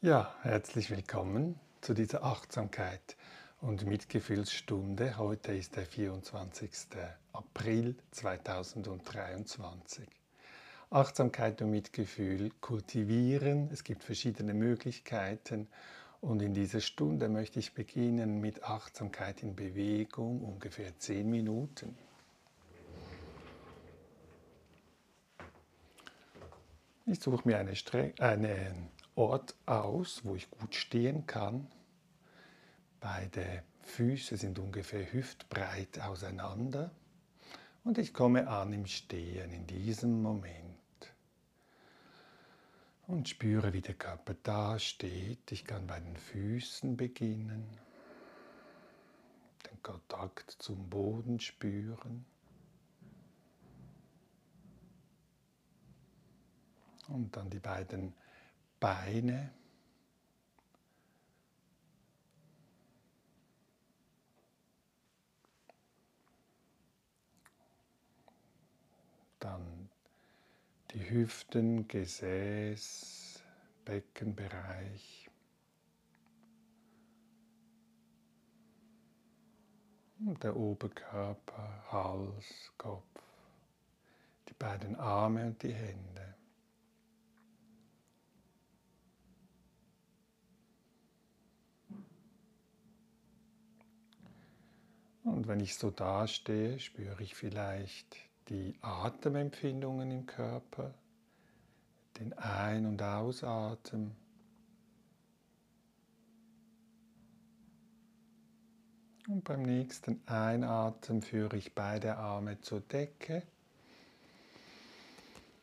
Ja, herzlich willkommen zu dieser Achtsamkeit und Mitgefühlsstunde. Heute ist der 24. April 2023. Achtsamkeit und Mitgefühl kultivieren. Es gibt verschiedene Möglichkeiten und in dieser Stunde möchte ich beginnen mit Achtsamkeit in Bewegung, ungefähr 10 Minuten. Ich suche mir eine, Stre eine Ort aus, wo ich gut stehen kann. Beide Füße sind ungefähr hüftbreit auseinander und ich komme an im Stehen in diesem Moment und spüre, wie der Körper da steht. Ich kann bei den Füßen beginnen, den Kontakt zum Boden spüren. Und dann die beiden Beine. Dann die Hüften, Gesäß, Beckenbereich. Der Oberkörper, Hals, Kopf, die beiden Arme und die Hände. Und wenn ich so dastehe, spüre ich vielleicht die Atemempfindungen im Körper, den Ein- und Ausatmen. Und beim nächsten Einatmen führe ich beide Arme zur Decke,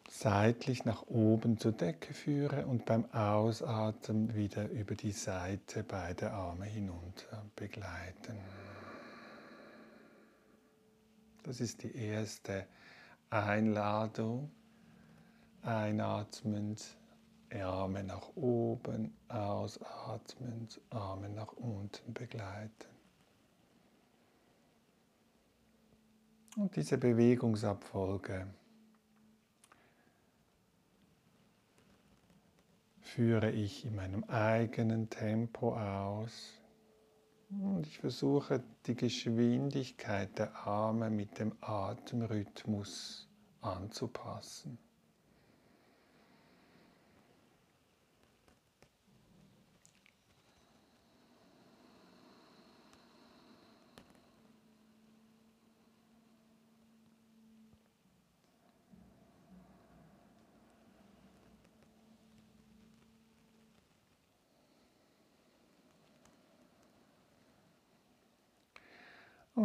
seitlich nach oben zur Decke führe und beim Ausatmen wieder über die Seite beide Arme hinunter begleiten. Das ist die erste Einladung. Einatmend, Arme nach oben, ausatmend, Arme nach unten begleiten. Und diese Bewegungsabfolge führe ich in meinem eigenen Tempo aus. Und ich versuche die Geschwindigkeit der Arme mit dem Atemrhythmus anzupassen.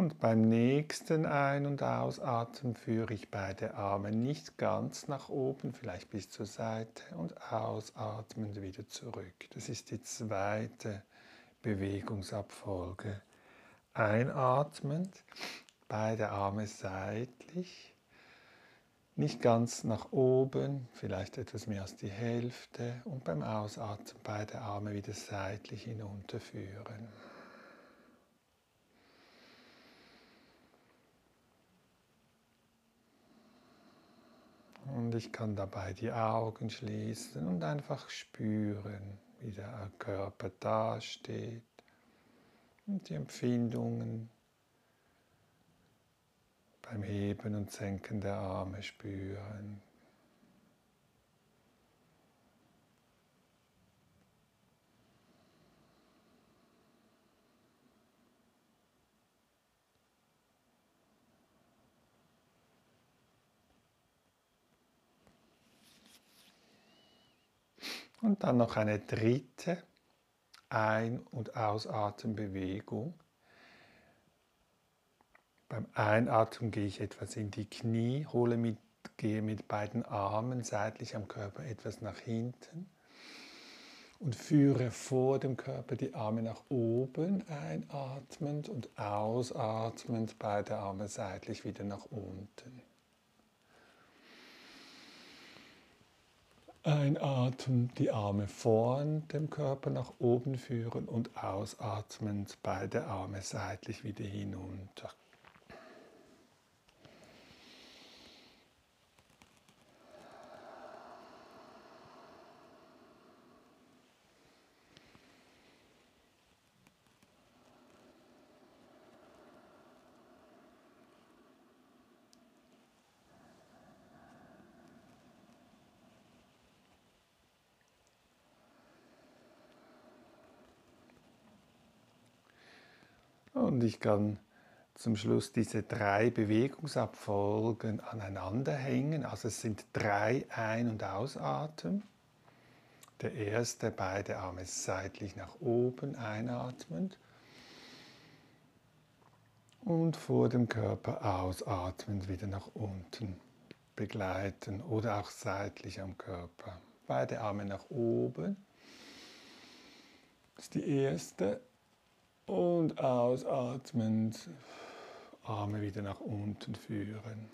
Und beim nächsten Ein- und Ausatmen führe ich beide Arme nicht ganz nach oben, vielleicht bis zur Seite und ausatmen wieder zurück. Das ist die zweite Bewegungsabfolge. Einatmend, beide Arme seitlich, nicht ganz nach oben, vielleicht etwas mehr als die Hälfte und beim Ausatmen beide Arme wieder seitlich hinunterführen. Und ich kann dabei die Augen schließen und einfach spüren, wie der Körper dasteht und die Empfindungen beim Heben und Senken der Arme spüren. Und dann noch eine dritte Ein- und Ausatembewegung. Beim Einatmen gehe ich etwas in die Knie, hole mit, gehe mit beiden Armen seitlich am Körper etwas nach hinten und führe vor dem Körper die Arme nach oben, einatmend und ausatmend beide Arme seitlich wieder nach unten. Einatmen, die Arme vorn dem Körper nach oben führen und ausatmend beide Arme seitlich wieder hinunter. Und ich kann zum Schluss diese drei Bewegungsabfolgen aneinander hängen. Also es sind drei Ein- und Ausatmen. Der erste, beide Arme seitlich nach oben einatmend und vor dem Körper ausatmend wieder nach unten begleiten oder auch seitlich am Körper. Beide Arme nach oben. Das ist die erste. Und ausatmend Arme wieder nach unten führen.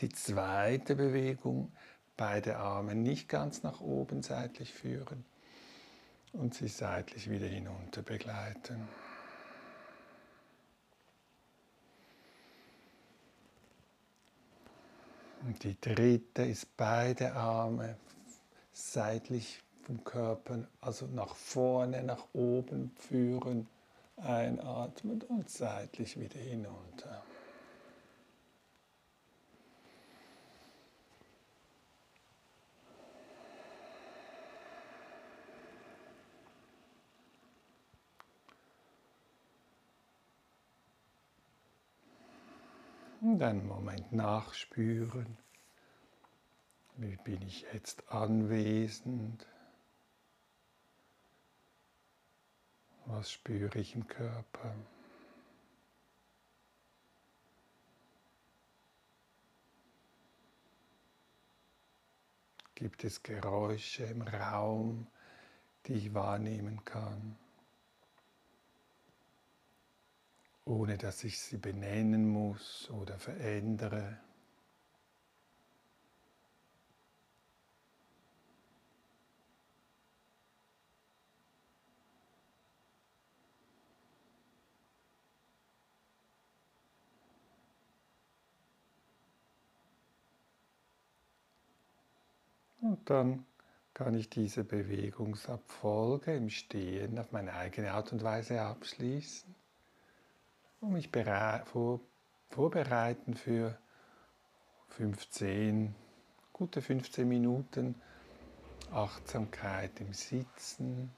Die zweite Bewegung, beide Arme nicht ganz nach oben seitlich führen und sie seitlich wieder hinunter begleiten. Und die dritte ist beide Arme seitlich vom Körper, also nach vorne, nach oben führen, einatmen und seitlich wieder hinunter. Und einen Moment nachspüren. Wie bin ich jetzt anwesend? Was spüre ich im Körper? Gibt es Geräusche im Raum, die ich wahrnehmen kann? ohne dass ich sie benennen muss oder verändere. Und dann kann ich diese Bewegungsabfolge im Stehen auf meine eigene Art und Weise abschließen und mich vor, vorbereiten für 15, gute 15 Minuten Achtsamkeit im Sitzen.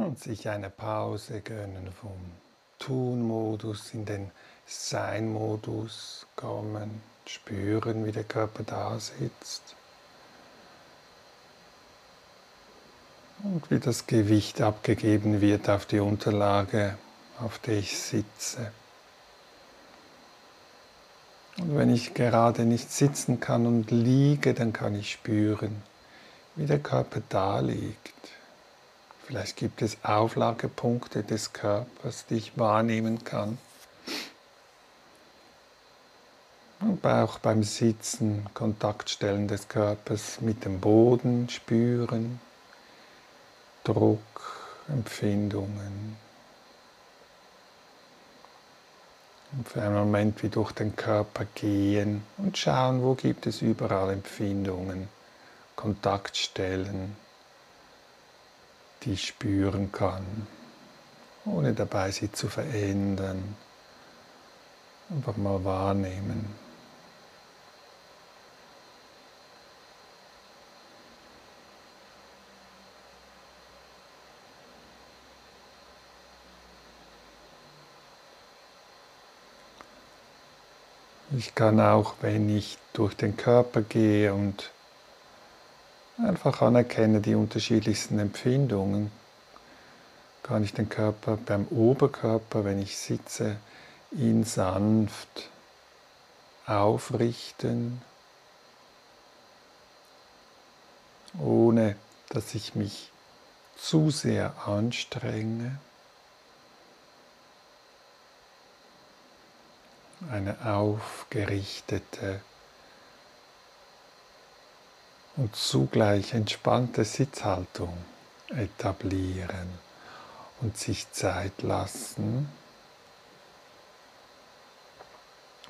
Und sich eine Pause gönnen vom Tun-Modus in den Sein-Modus kommen, spüren, wie der Körper da sitzt und wie das Gewicht abgegeben wird auf die Unterlage, auf der ich sitze. Und wenn ich gerade nicht sitzen kann und liege, dann kann ich spüren, wie der Körper da liegt. Vielleicht gibt es Auflagepunkte des Körpers, die ich wahrnehmen kann. Und auch beim Sitzen Kontaktstellen des Körpers mit dem Boden spüren, Druck, Empfindungen. Und für einen Moment wie durch den Körper gehen und schauen, wo gibt es überall Empfindungen, Kontaktstellen die ich spüren kann, ohne dabei sie zu verändern. Einfach mal wahrnehmen. Ich kann auch, wenn ich durch den Körper gehe und einfach anerkenne die unterschiedlichsten Empfindungen, kann ich den Körper beim Oberkörper, wenn ich sitze, ihn sanft aufrichten, ohne dass ich mich zu sehr anstrenge. Eine aufgerichtete und zugleich entspannte Sitzhaltung etablieren und sich Zeit lassen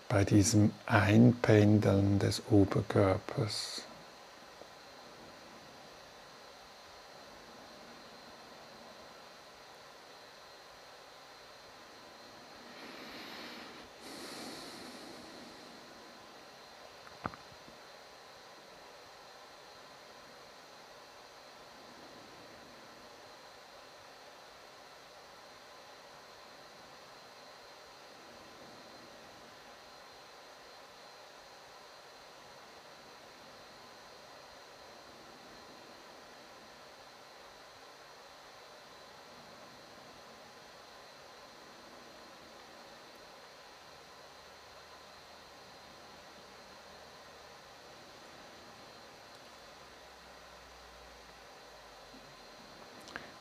bei diesem Einpendeln des Oberkörpers.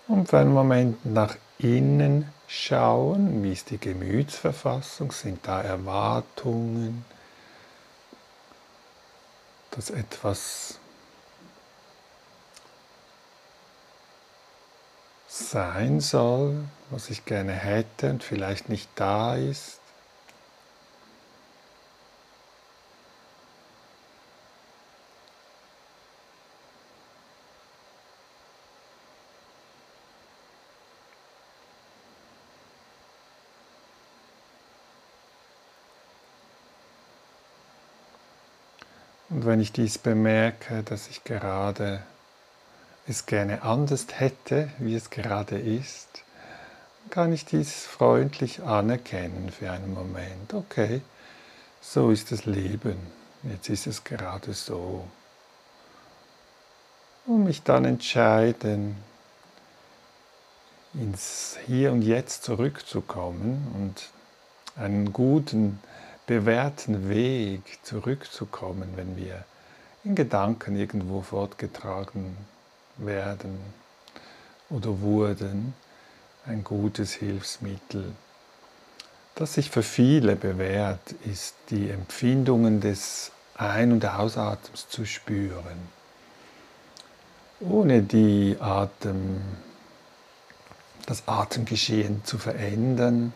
Und für einen Moment nach innen schauen, wie ist die Gemütsverfassung, sind da Erwartungen, dass etwas sein soll, was ich gerne hätte und vielleicht nicht da ist. Und wenn ich dies bemerke, dass ich gerade es gerne anders hätte, wie es gerade ist, kann ich dies freundlich anerkennen für einen Moment. Okay, so ist das Leben. Jetzt ist es gerade so. Und mich dann entscheiden, ins Hier und Jetzt zurückzukommen und einen guten bewährten Weg zurückzukommen, wenn wir in Gedanken irgendwo fortgetragen werden oder wurden, ein gutes Hilfsmittel. Das sich für viele bewährt, ist die Empfindungen des Ein- und Ausatems zu spüren, ohne die Atem, das Atemgeschehen zu verändern,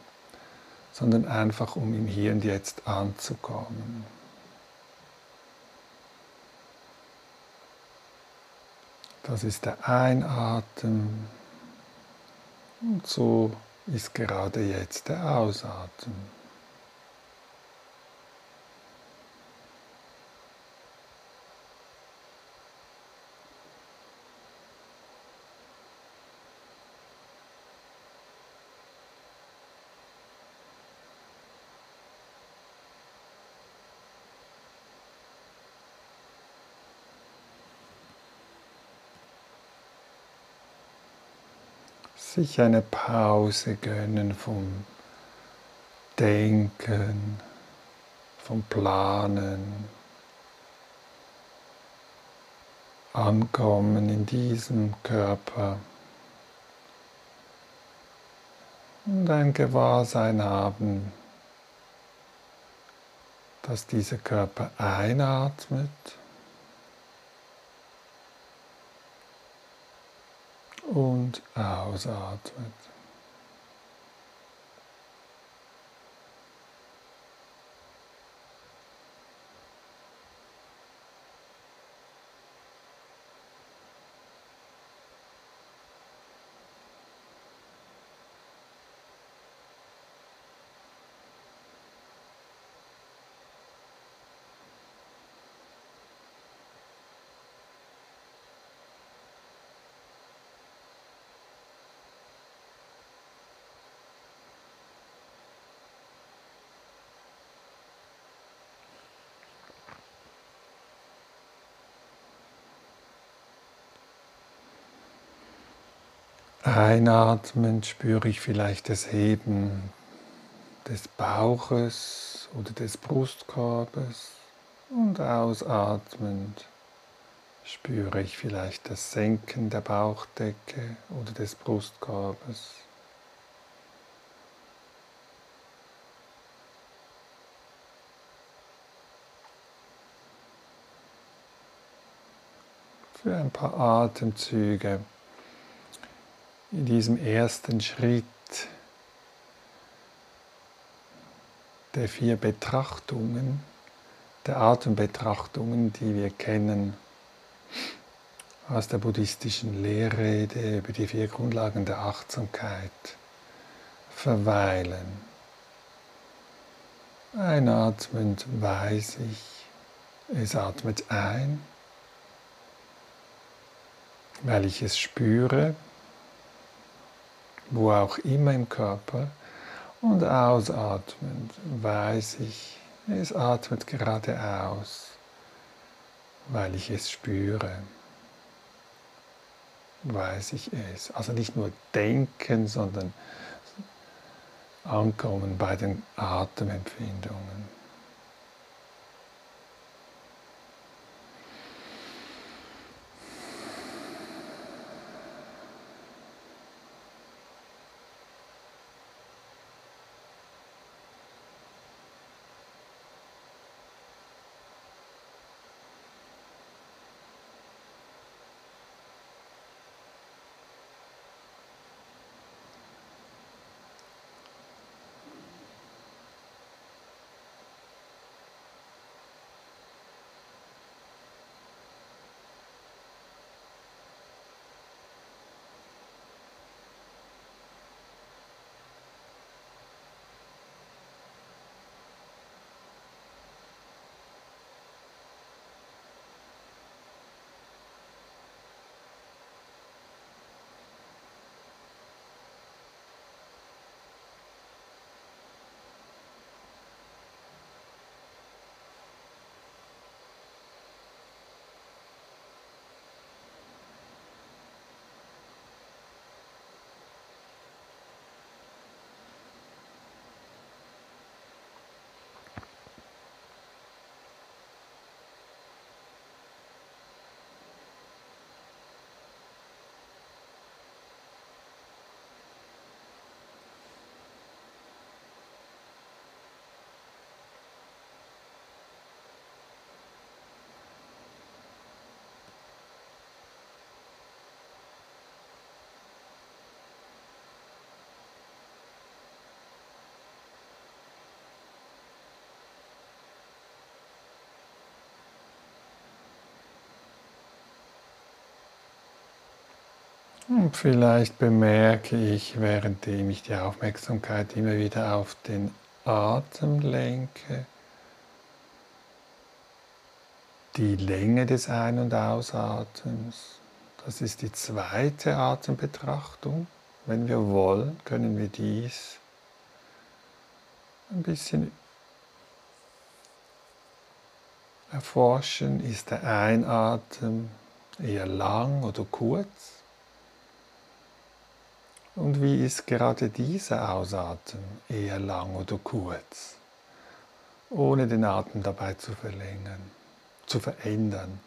sondern einfach um im Hier und Jetzt anzukommen. Das ist der Einatmen und so ist gerade jetzt der Ausatmen. Sich eine Pause gönnen vom Denken, vom Planen, ankommen in diesem Körper. Und ein Gewahrsein haben, dass dieser Körper einatmet und ausatmet. Einatmend spüre ich vielleicht das Heben des Bauches oder des Brustkorbes und ausatmend spüre ich vielleicht das Senken der Bauchdecke oder des Brustkorbes. Für ein paar Atemzüge in diesem ersten Schritt der vier Betrachtungen, der Atembetrachtungen, die wir kennen aus der buddhistischen Lehrrede über die vier Grundlagen der Achtsamkeit, verweilen. Einatmend weiß ich, es atmet ein, weil ich es spüre, wo auch immer im Körper. Und ausatmend weiß ich, es atmet geradeaus, weil ich es spüre. Weiß ich es. Also nicht nur denken, sondern ankommen bei den Atemempfindungen. Und vielleicht bemerke ich, währenddem ich die Aufmerksamkeit immer wieder auf den Atem lenke, die Länge des Ein- und Ausatems. Das ist die zweite Atembetrachtung. Wenn wir wollen, können wir dies ein bisschen erforschen. Ist der Einatmen eher lang oder kurz? Und wie ist gerade dieser Ausatmen, eher lang oder kurz, ohne den Atem dabei zu verlängern, zu verändern?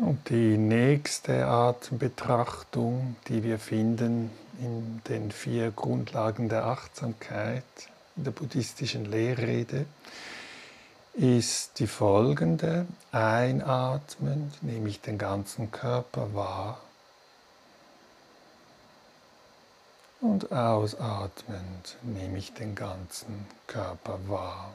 Und die nächste Atembetrachtung, die wir finden in den vier Grundlagen der Achtsamkeit, in der buddhistischen Lehrrede, ist die folgende. Einatmend nehme ich den ganzen Körper wahr und ausatmend nehme ich den ganzen Körper wahr.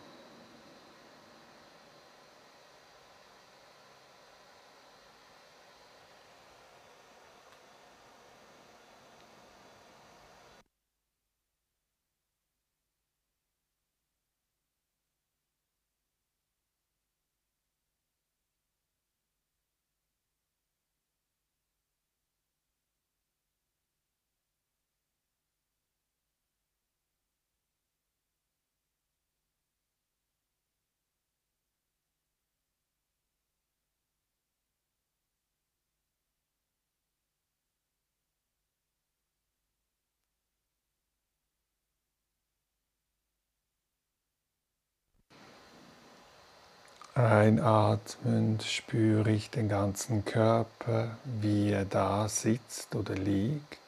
Einatmend spüre ich den ganzen Körper, wie er da sitzt oder liegt.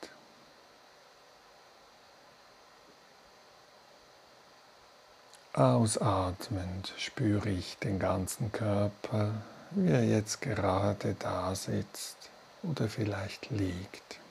Ausatmend spüre ich den ganzen Körper, wie er jetzt gerade da sitzt oder vielleicht liegt.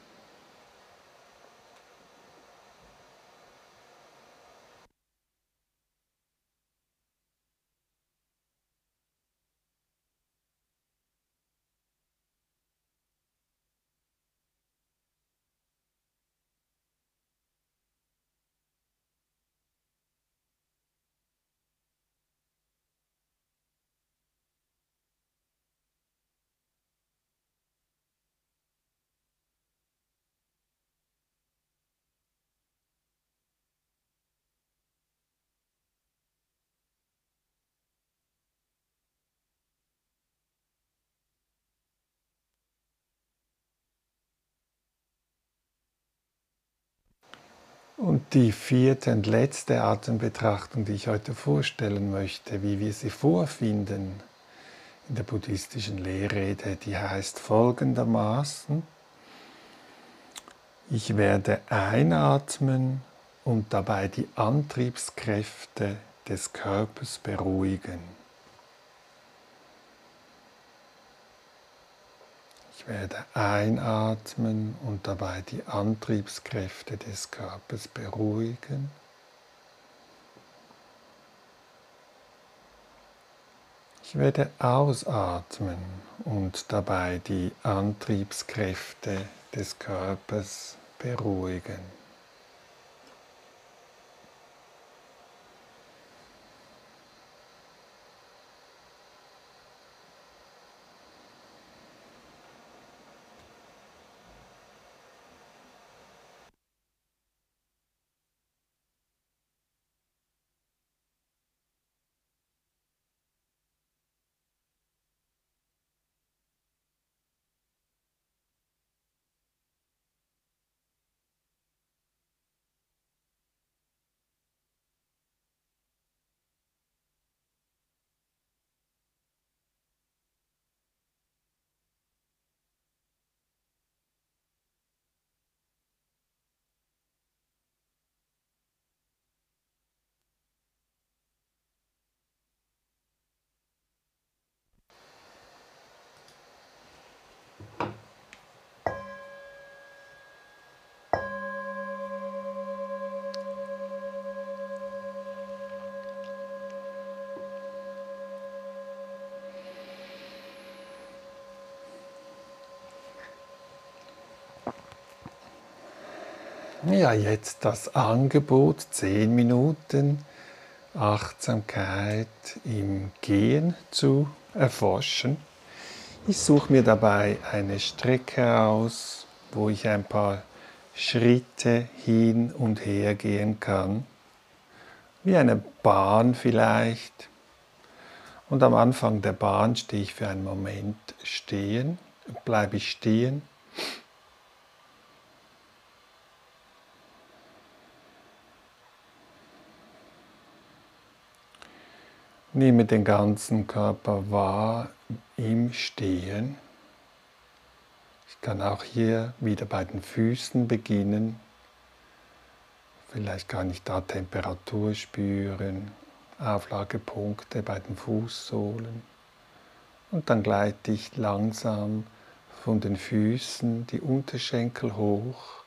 Und die vierte und letzte Atembetrachtung, die ich heute vorstellen möchte, wie wir sie vorfinden in der buddhistischen Lehrrede, die heißt folgendermaßen, ich werde einatmen und dabei die Antriebskräfte des Körpers beruhigen. Ich werde einatmen und dabei die Antriebskräfte des Körpers beruhigen. Ich werde ausatmen und dabei die Antriebskräfte des Körpers beruhigen. Ja, jetzt das Angebot, 10 Minuten Achtsamkeit im Gehen zu erforschen. Ich suche mir dabei eine Strecke aus, wo ich ein paar Schritte hin und her gehen kann, wie eine Bahn vielleicht. Und am Anfang der Bahn stehe ich für einen Moment stehen, bleibe ich stehen Nehme den ganzen Körper wahr im Stehen. Ich kann auch hier wieder bei den Füßen beginnen. Vielleicht kann ich da Temperatur spüren, Auflagepunkte bei den Fußsohlen. Und dann gleite ich langsam von den Füßen die Unterschenkel hoch,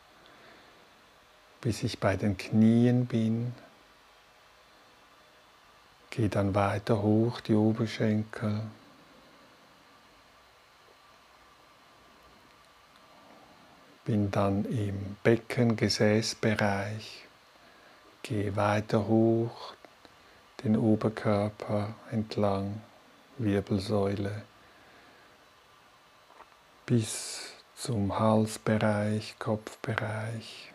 bis ich bei den Knien bin. Gehe dann weiter hoch die Oberschenkel. Bin dann im Becken-Gesäßbereich. Gehe weiter hoch den Oberkörper entlang, Wirbelsäule, bis zum Halsbereich, Kopfbereich.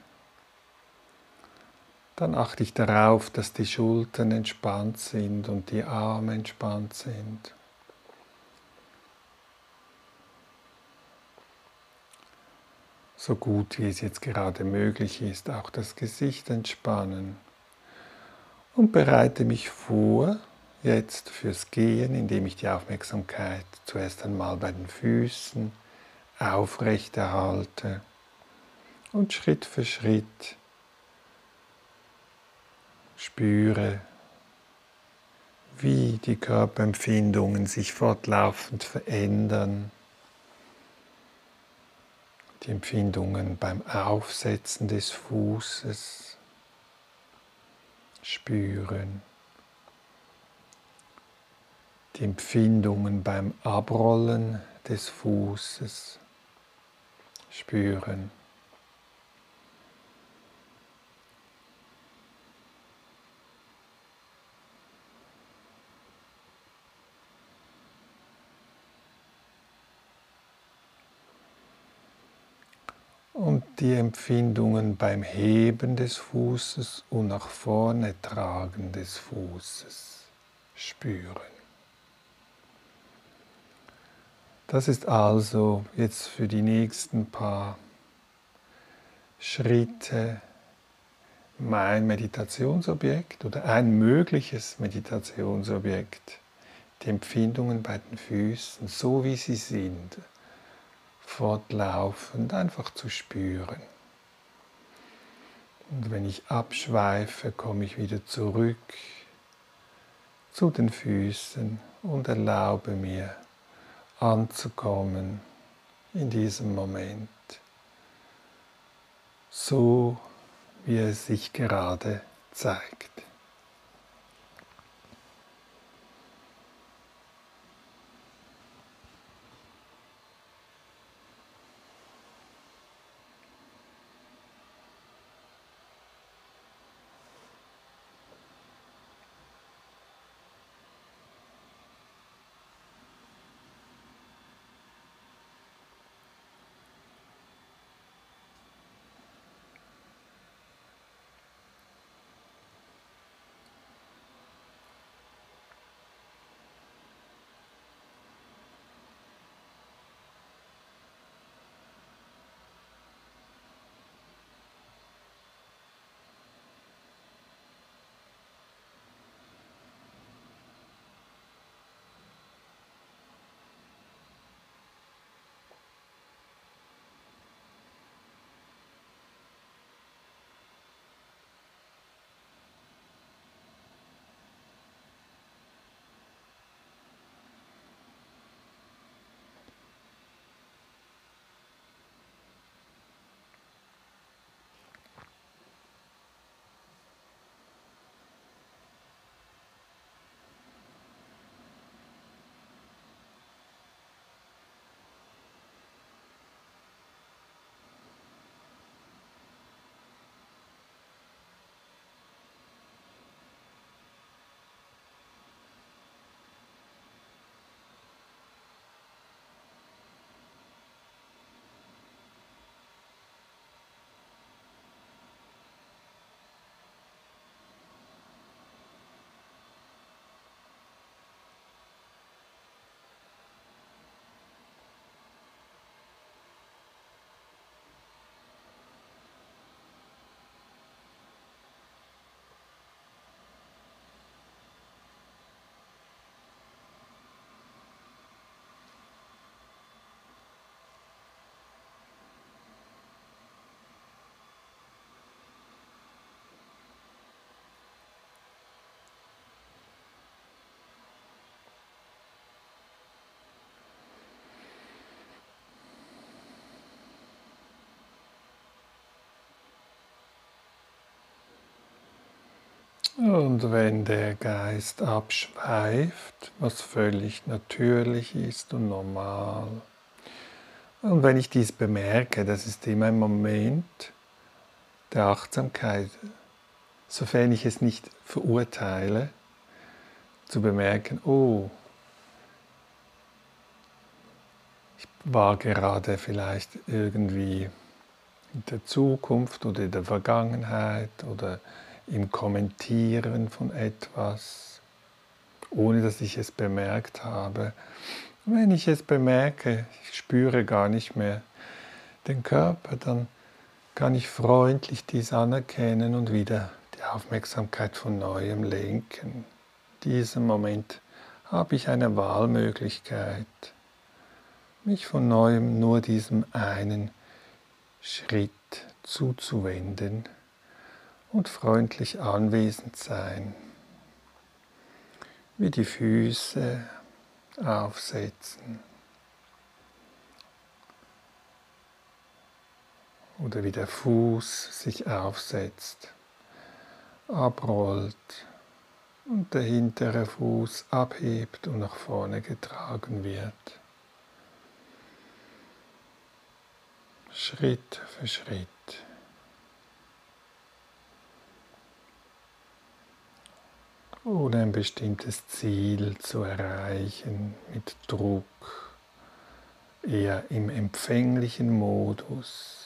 Dann achte ich darauf, dass die Schultern entspannt sind und die Arme entspannt sind. So gut wie es jetzt gerade möglich ist, auch das Gesicht entspannen und bereite mich vor jetzt fürs Gehen, indem ich die Aufmerksamkeit zuerst einmal bei den Füßen aufrecht erhalte und Schritt für Schritt spüre, wie die Körperempfindungen sich fortlaufend verändern. Die Empfindungen beim Aufsetzen des Fußes, spüren. Die Empfindungen beim Abrollen des Fußes spüren. und die Empfindungen beim Heben des Fußes und nach vorne tragen des Fußes spüren. Das ist also jetzt für die nächsten paar Schritte mein Meditationsobjekt oder ein mögliches Meditationsobjekt, die Empfindungen bei den Füßen, so wie sie sind, fortlaufend einfach zu spüren. Und wenn ich abschweife, komme ich wieder zurück zu den Füßen und erlaube mir anzukommen in diesem Moment, so wie es sich gerade zeigt. Und wenn der Geist abschweift, was völlig natürlich ist und normal, und wenn ich dies bemerke, das ist immer ein Moment der Achtsamkeit, sofern ich es nicht verurteile, zu bemerken, oh, ich war gerade vielleicht irgendwie in der Zukunft oder in der Vergangenheit oder im Kommentieren von etwas, ohne dass ich es bemerkt habe. wenn ich es bemerke, ich spüre gar nicht mehr den Körper, dann kann ich freundlich dies anerkennen und wieder die Aufmerksamkeit von neuem lenken. In diesem Moment habe ich eine Wahlmöglichkeit, mich von neuem nur diesem einen Schritt zuzuwenden und freundlich anwesend sein, wie die Füße aufsetzen oder wie der Fuß sich aufsetzt, abrollt und der hintere Fuß abhebt und nach vorne getragen wird. Schritt für Schritt. Ohne ein bestimmtes Ziel zu erreichen, mit Druck, eher im empfänglichen Modus.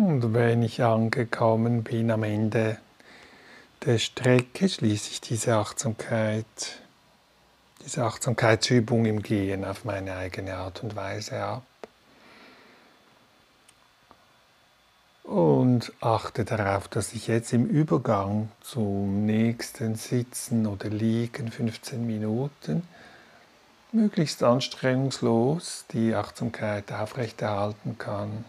Und wenn ich angekommen bin am Ende der Strecke, schließe ich diese Achtsamkeit, diese Achtsamkeitsübung im Gehen auf meine eigene Art und Weise ab. Und achte darauf, dass ich jetzt im Übergang zum nächsten Sitzen oder Liegen 15 Minuten möglichst anstrengungslos die Achtsamkeit aufrechterhalten kann.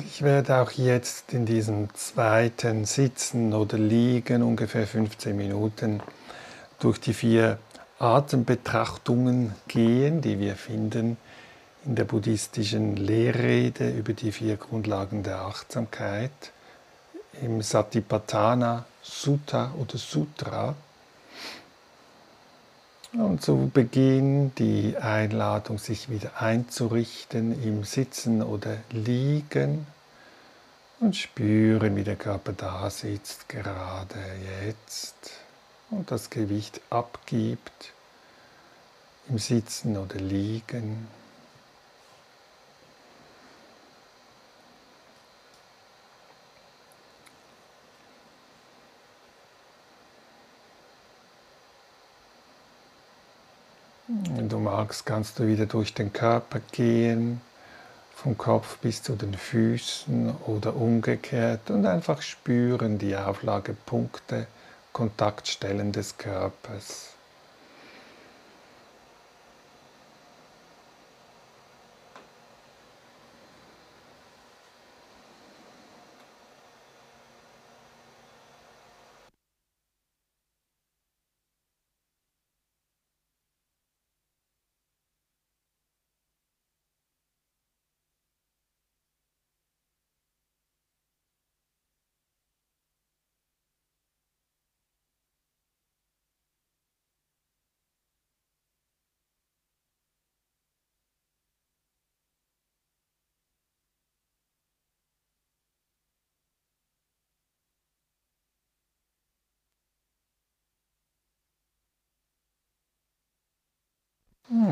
Ich werde auch jetzt in diesem zweiten Sitzen oder Liegen ungefähr 15 Minuten durch die vier Atembetrachtungen gehen, die wir finden in der buddhistischen Lehrrede über die vier Grundlagen der Achtsamkeit im Satipatthana Sutta oder Sutra. Und zu Beginn die Einladung, sich wieder einzurichten im Sitzen oder Liegen und spüren, wie der Körper da sitzt, gerade jetzt und das Gewicht abgibt im Sitzen oder Liegen. Wenn du magst, kannst du wieder durch den Körper gehen, vom Kopf bis zu den Füßen oder umgekehrt und einfach spüren die Auflagepunkte, Kontaktstellen des Körpers.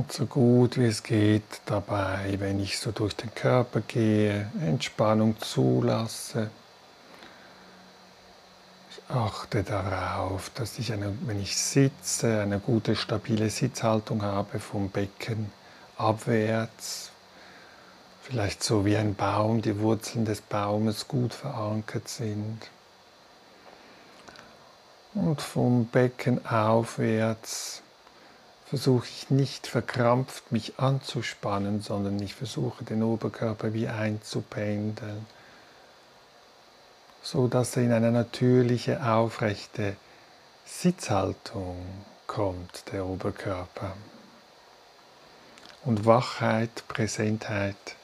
So gut wie es geht dabei, wenn ich so durch den Körper gehe, Entspannung zulasse. Ich achte darauf, dass ich, eine, wenn ich sitze, eine gute stabile Sitzhaltung habe vom Becken abwärts. Vielleicht so wie ein Baum, die Wurzeln des Baumes gut verankert sind. Und vom Becken aufwärts versuche ich nicht verkrampft mich anzuspannen, sondern ich versuche den Oberkörper wie einzupendeln, so dass er in eine natürliche, aufrechte Sitzhaltung kommt, der Oberkörper. Und Wachheit, Präsentheit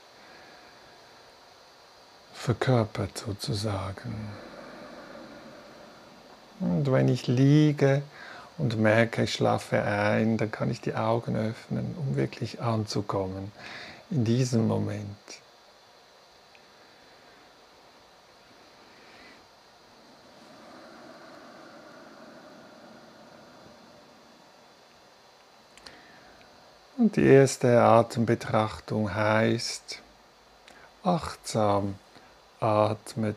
verkörpert sozusagen. Und wenn ich liege, und merke, ich schlafe ein, dann kann ich die Augen öffnen, um wirklich anzukommen in diesem Moment. Und die erste Atembetrachtung heißt, achtsam atmet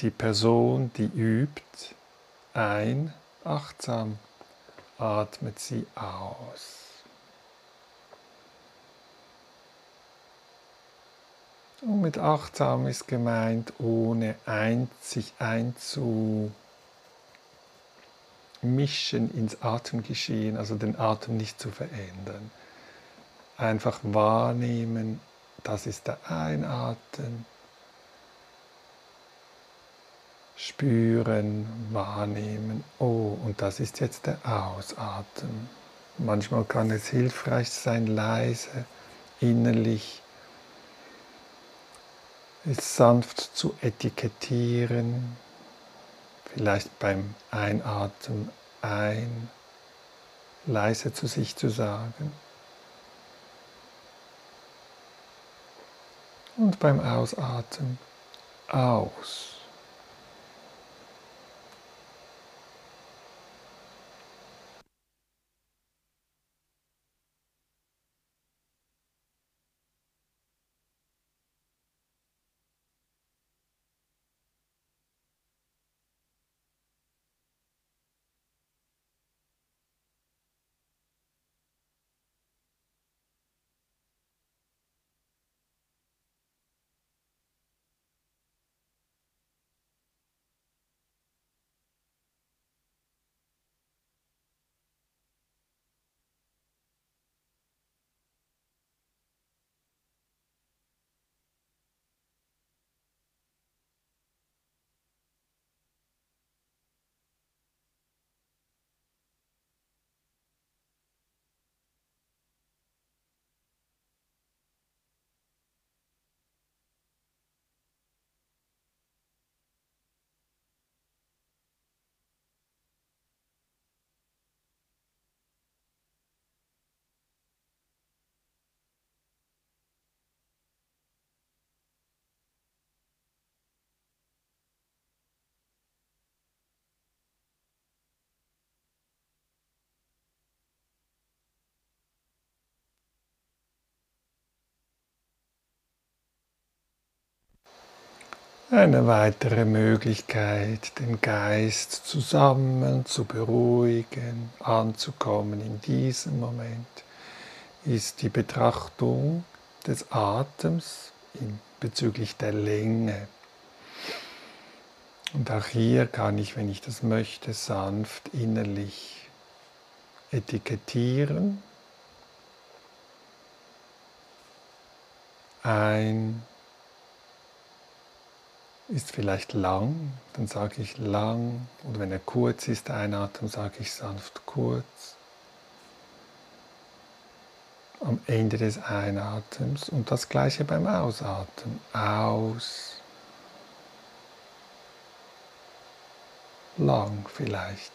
die Person, die übt, ein, achtsam atmet sie aus. Und mit achtsam ist gemeint, ohne ein, sich einzumischen ins Atemgeschehen, also den Atem nicht zu verändern. Einfach wahrnehmen, das ist der Einatmen spüren, wahrnehmen, oh, und das ist jetzt der Ausatmen. Manchmal kann es hilfreich sein, leise, innerlich es sanft zu etikettieren, vielleicht beim Einatmen ein, leise zu sich zu sagen. Und beim Ausatmen aus. Eine weitere Möglichkeit, den Geist zusammen zu beruhigen, anzukommen in diesem Moment, ist die Betrachtung des Atems bezüglich der Länge. Und auch hier kann ich, wenn ich das möchte, sanft innerlich etikettieren. Ein ist vielleicht lang, dann sage ich lang. Oder wenn er kurz ist, einatmen, sage ich sanft kurz. Am Ende des Einatems und das gleiche beim Ausatmen. Aus. Lang vielleicht.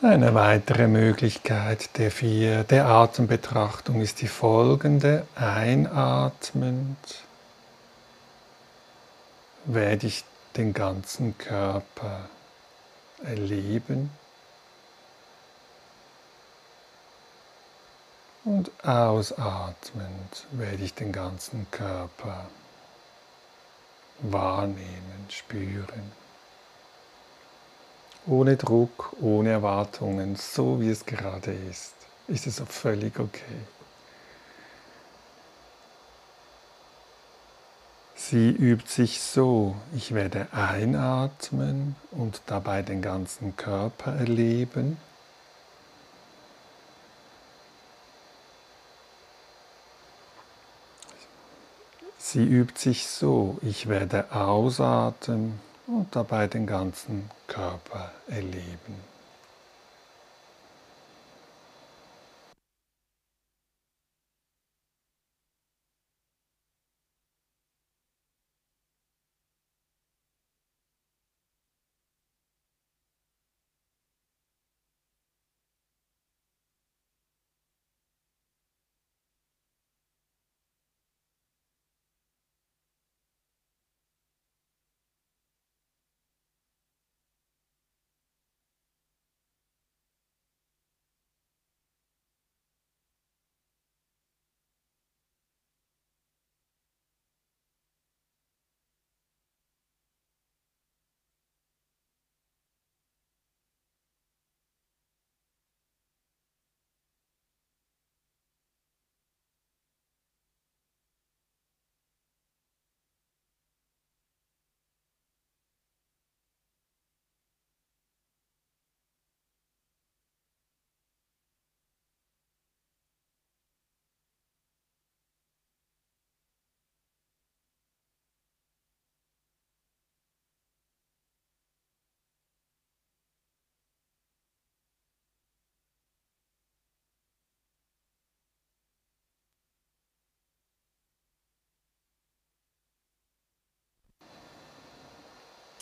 Eine weitere Möglichkeit der vier der Atembetrachtung ist die folgende. Einatmend. Werde ich den ganzen Körper erleben. Und ausatmend werde ich den ganzen Körper wahrnehmen, spüren ohne Druck, ohne Erwartungen, so wie es gerade ist, ist es auch völlig okay. Sie übt sich so, ich werde einatmen und dabei den ganzen Körper erleben. Sie übt sich so, ich werde ausatmen und dabei den ganzen Körper erleben.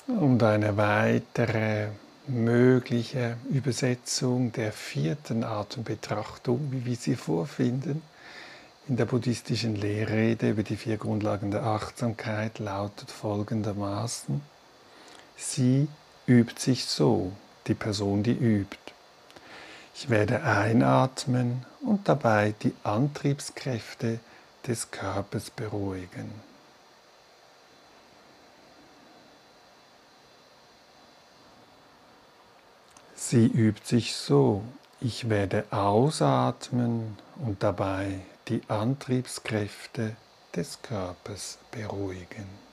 Und eine weitere mögliche Übersetzung der vierten Atembetrachtung, wie wir sie vorfinden, in der buddhistischen Lehrrede über die vier Grundlagen der Achtsamkeit lautet folgendermaßen, sie übt sich so, die Person, die übt. Ich werde einatmen und dabei die Antriebskräfte des Körpers beruhigen. Sie übt sich so. Ich werde ausatmen und dabei die Antriebskräfte des Körpers beruhigen.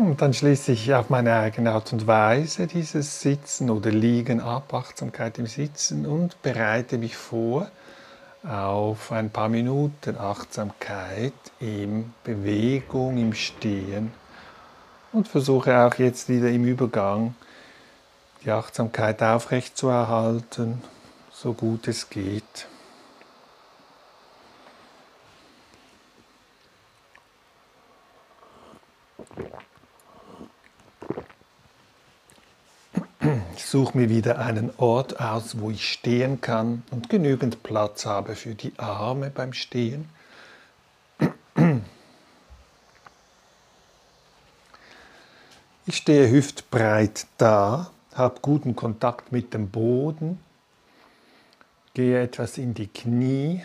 Und dann schließe ich auf meine eigene Art und Weise dieses Sitzen oder Liegen ab, Achtsamkeit im Sitzen und bereite mich vor auf ein paar Minuten Achtsamkeit im Bewegung, im Stehen und versuche auch jetzt wieder im Übergang die Achtsamkeit aufrechtzuerhalten, so gut es geht. Ich suche mir wieder einen Ort aus, wo ich stehen kann und genügend Platz habe für die Arme beim Stehen. Ich stehe hüftbreit da, habe guten Kontakt mit dem Boden, gehe etwas in die Knie,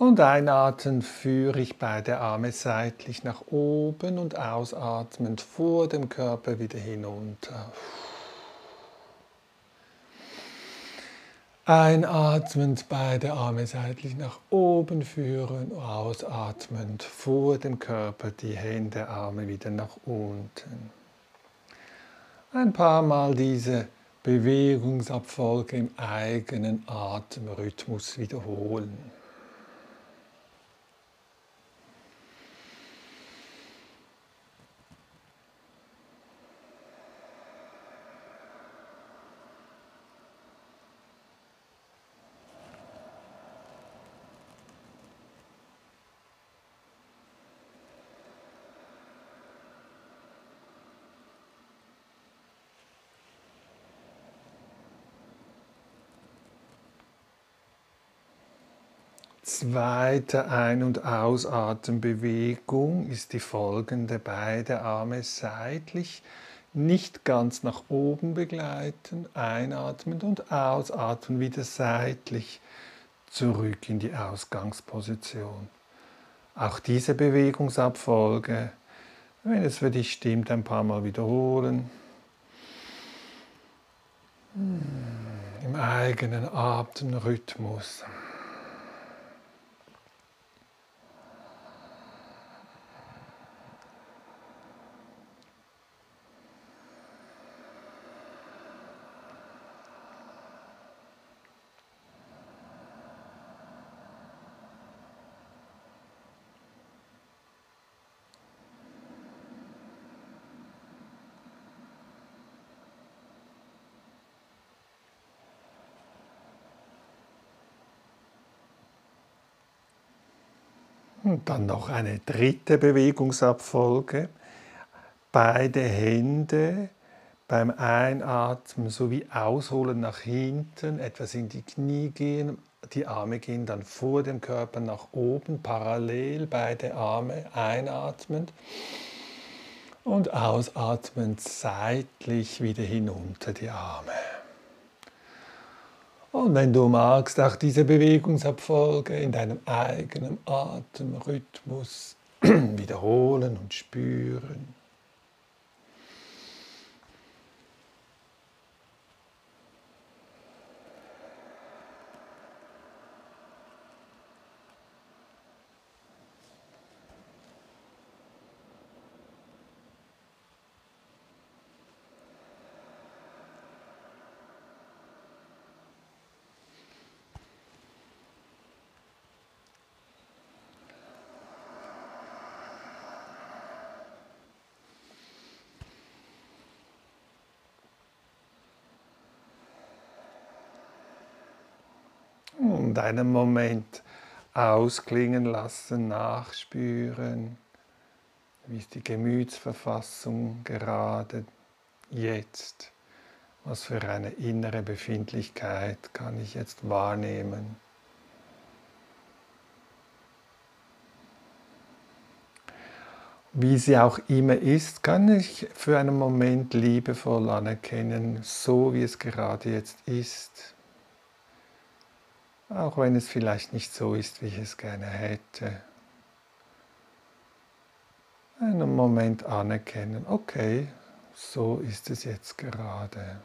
Und einatmen führe ich beide Arme seitlich nach oben und ausatmend vor dem Körper wieder hinunter. Einatmend beide Arme seitlich nach oben führen, ausatmend vor dem Körper die Hände, Arme wieder nach unten. Ein paar Mal diese Bewegungsabfolge im eigenen Atemrhythmus wiederholen. Zweite Ein- und Ausatmenbewegung ist die folgende. Beide Arme seitlich nicht ganz nach oben begleiten, einatmen und ausatmen, wieder seitlich zurück in die Ausgangsposition. Auch diese Bewegungsabfolge, wenn es für dich stimmt, ein paar Mal wiederholen. Im eigenen Atemrhythmus. Und dann noch eine dritte Bewegungsabfolge. Beide Hände beim Einatmen sowie Ausholen nach hinten, etwas in die Knie gehen. Die Arme gehen dann vor dem Körper nach oben, parallel, beide Arme einatmend und ausatmend seitlich wieder hinunter die Arme. Und wenn du magst, auch diese Bewegungsabfolge in deinem eigenen Atemrhythmus wiederholen und spüren. Und einen Moment ausklingen lassen, nachspüren. Wie ist die Gemütsverfassung gerade jetzt? Was für eine innere Befindlichkeit kann ich jetzt wahrnehmen? Wie sie auch immer ist, kann ich für einen Moment liebevoll anerkennen, so wie es gerade jetzt ist. Auch wenn es vielleicht nicht so ist, wie ich es gerne hätte. Einen Moment anerkennen, okay, so ist es jetzt gerade.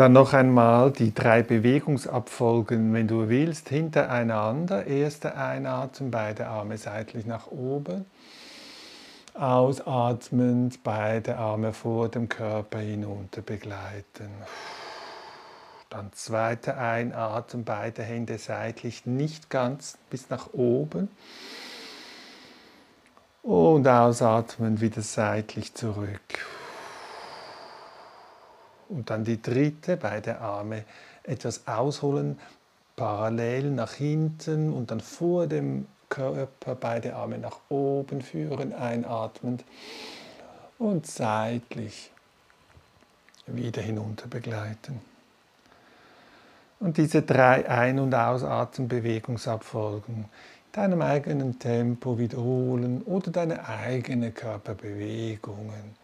Dann noch einmal die drei Bewegungsabfolgen, wenn du willst, hintereinander. Erste Einatmen, beide Arme seitlich nach oben. Ausatmend, beide Arme vor dem Körper hinunter begleiten. Dann zweite Einatmen, beide Hände seitlich, nicht ganz bis nach oben. Und ausatmen wieder seitlich zurück. Und dann die dritte, beide Arme etwas ausholen, parallel nach hinten und dann vor dem Körper beide Arme nach oben führen, einatmend und seitlich wieder hinunter begleiten. Und diese drei Ein- und Ausatembewegungsabfolgen in deinem eigenen Tempo wiederholen oder deine eigenen Körperbewegungen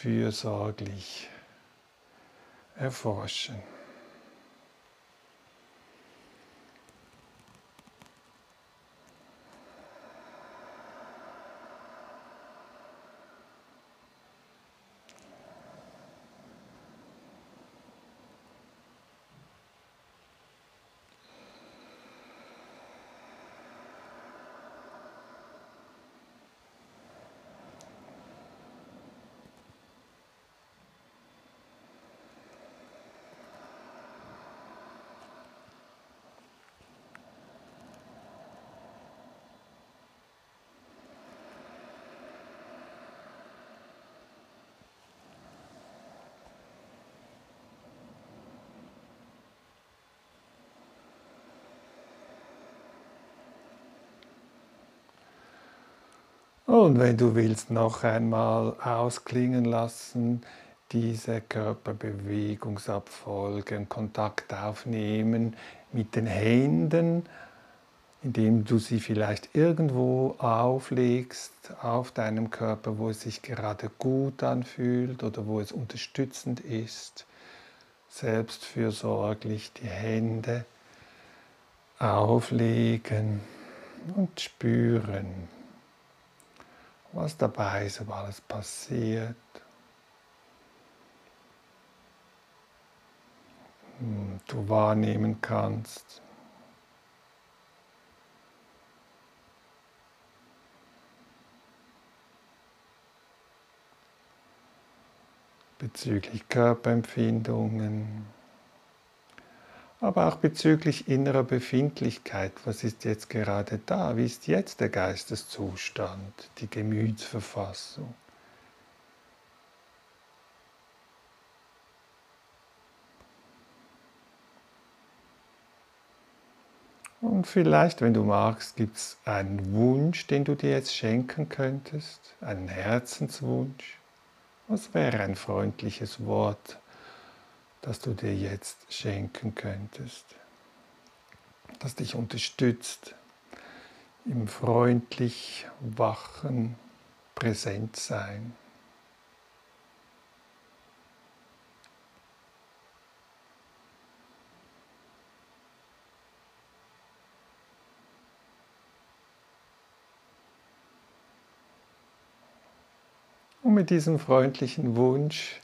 fürsorglich erforschen. Und wenn du willst, noch einmal ausklingen lassen, diese Körperbewegungsabfolgen, Kontakt aufnehmen mit den Händen, indem du sie vielleicht irgendwo auflegst auf deinem Körper, wo es sich gerade gut anfühlt oder wo es unterstützend ist, selbstfürsorglich die Hände auflegen und spüren, was dabei so alles passiert. Hm, du wahrnehmen kannst. bezüglich Körperempfindungen, aber auch bezüglich innerer Befindlichkeit. Was ist jetzt gerade da? Wie ist jetzt der Geisteszustand, die Gemütsverfassung? Und vielleicht, wenn du magst, gibt es einen Wunsch, den du dir jetzt schenken könntest, einen Herzenswunsch. Was wäre ein freundliches Wort, das du dir jetzt schenken könntest, das dich unterstützt im freundlich wachen Präsentsein? Und mit diesem freundlichen Wunsch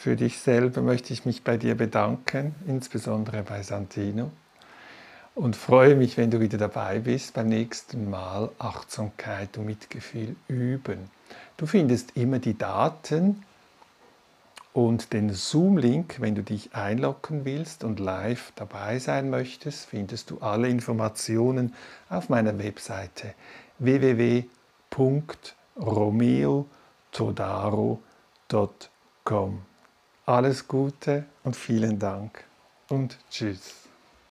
für dich selber möchte ich mich bei dir bedanken, insbesondere bei Santino. Und freue mich, wenn du wieder dabei bist beim nächsten Mal Achtsamkeit und Mitgefühl üben. Du findest immer die Daten und den Zoom-Link, wenn du dich einloggen willst und live dabei sein möchtest, findest du alle Informationen auf meiner Webseite www.romeo.com todaro.com. Alles Gute und vielen Dank und tschüss.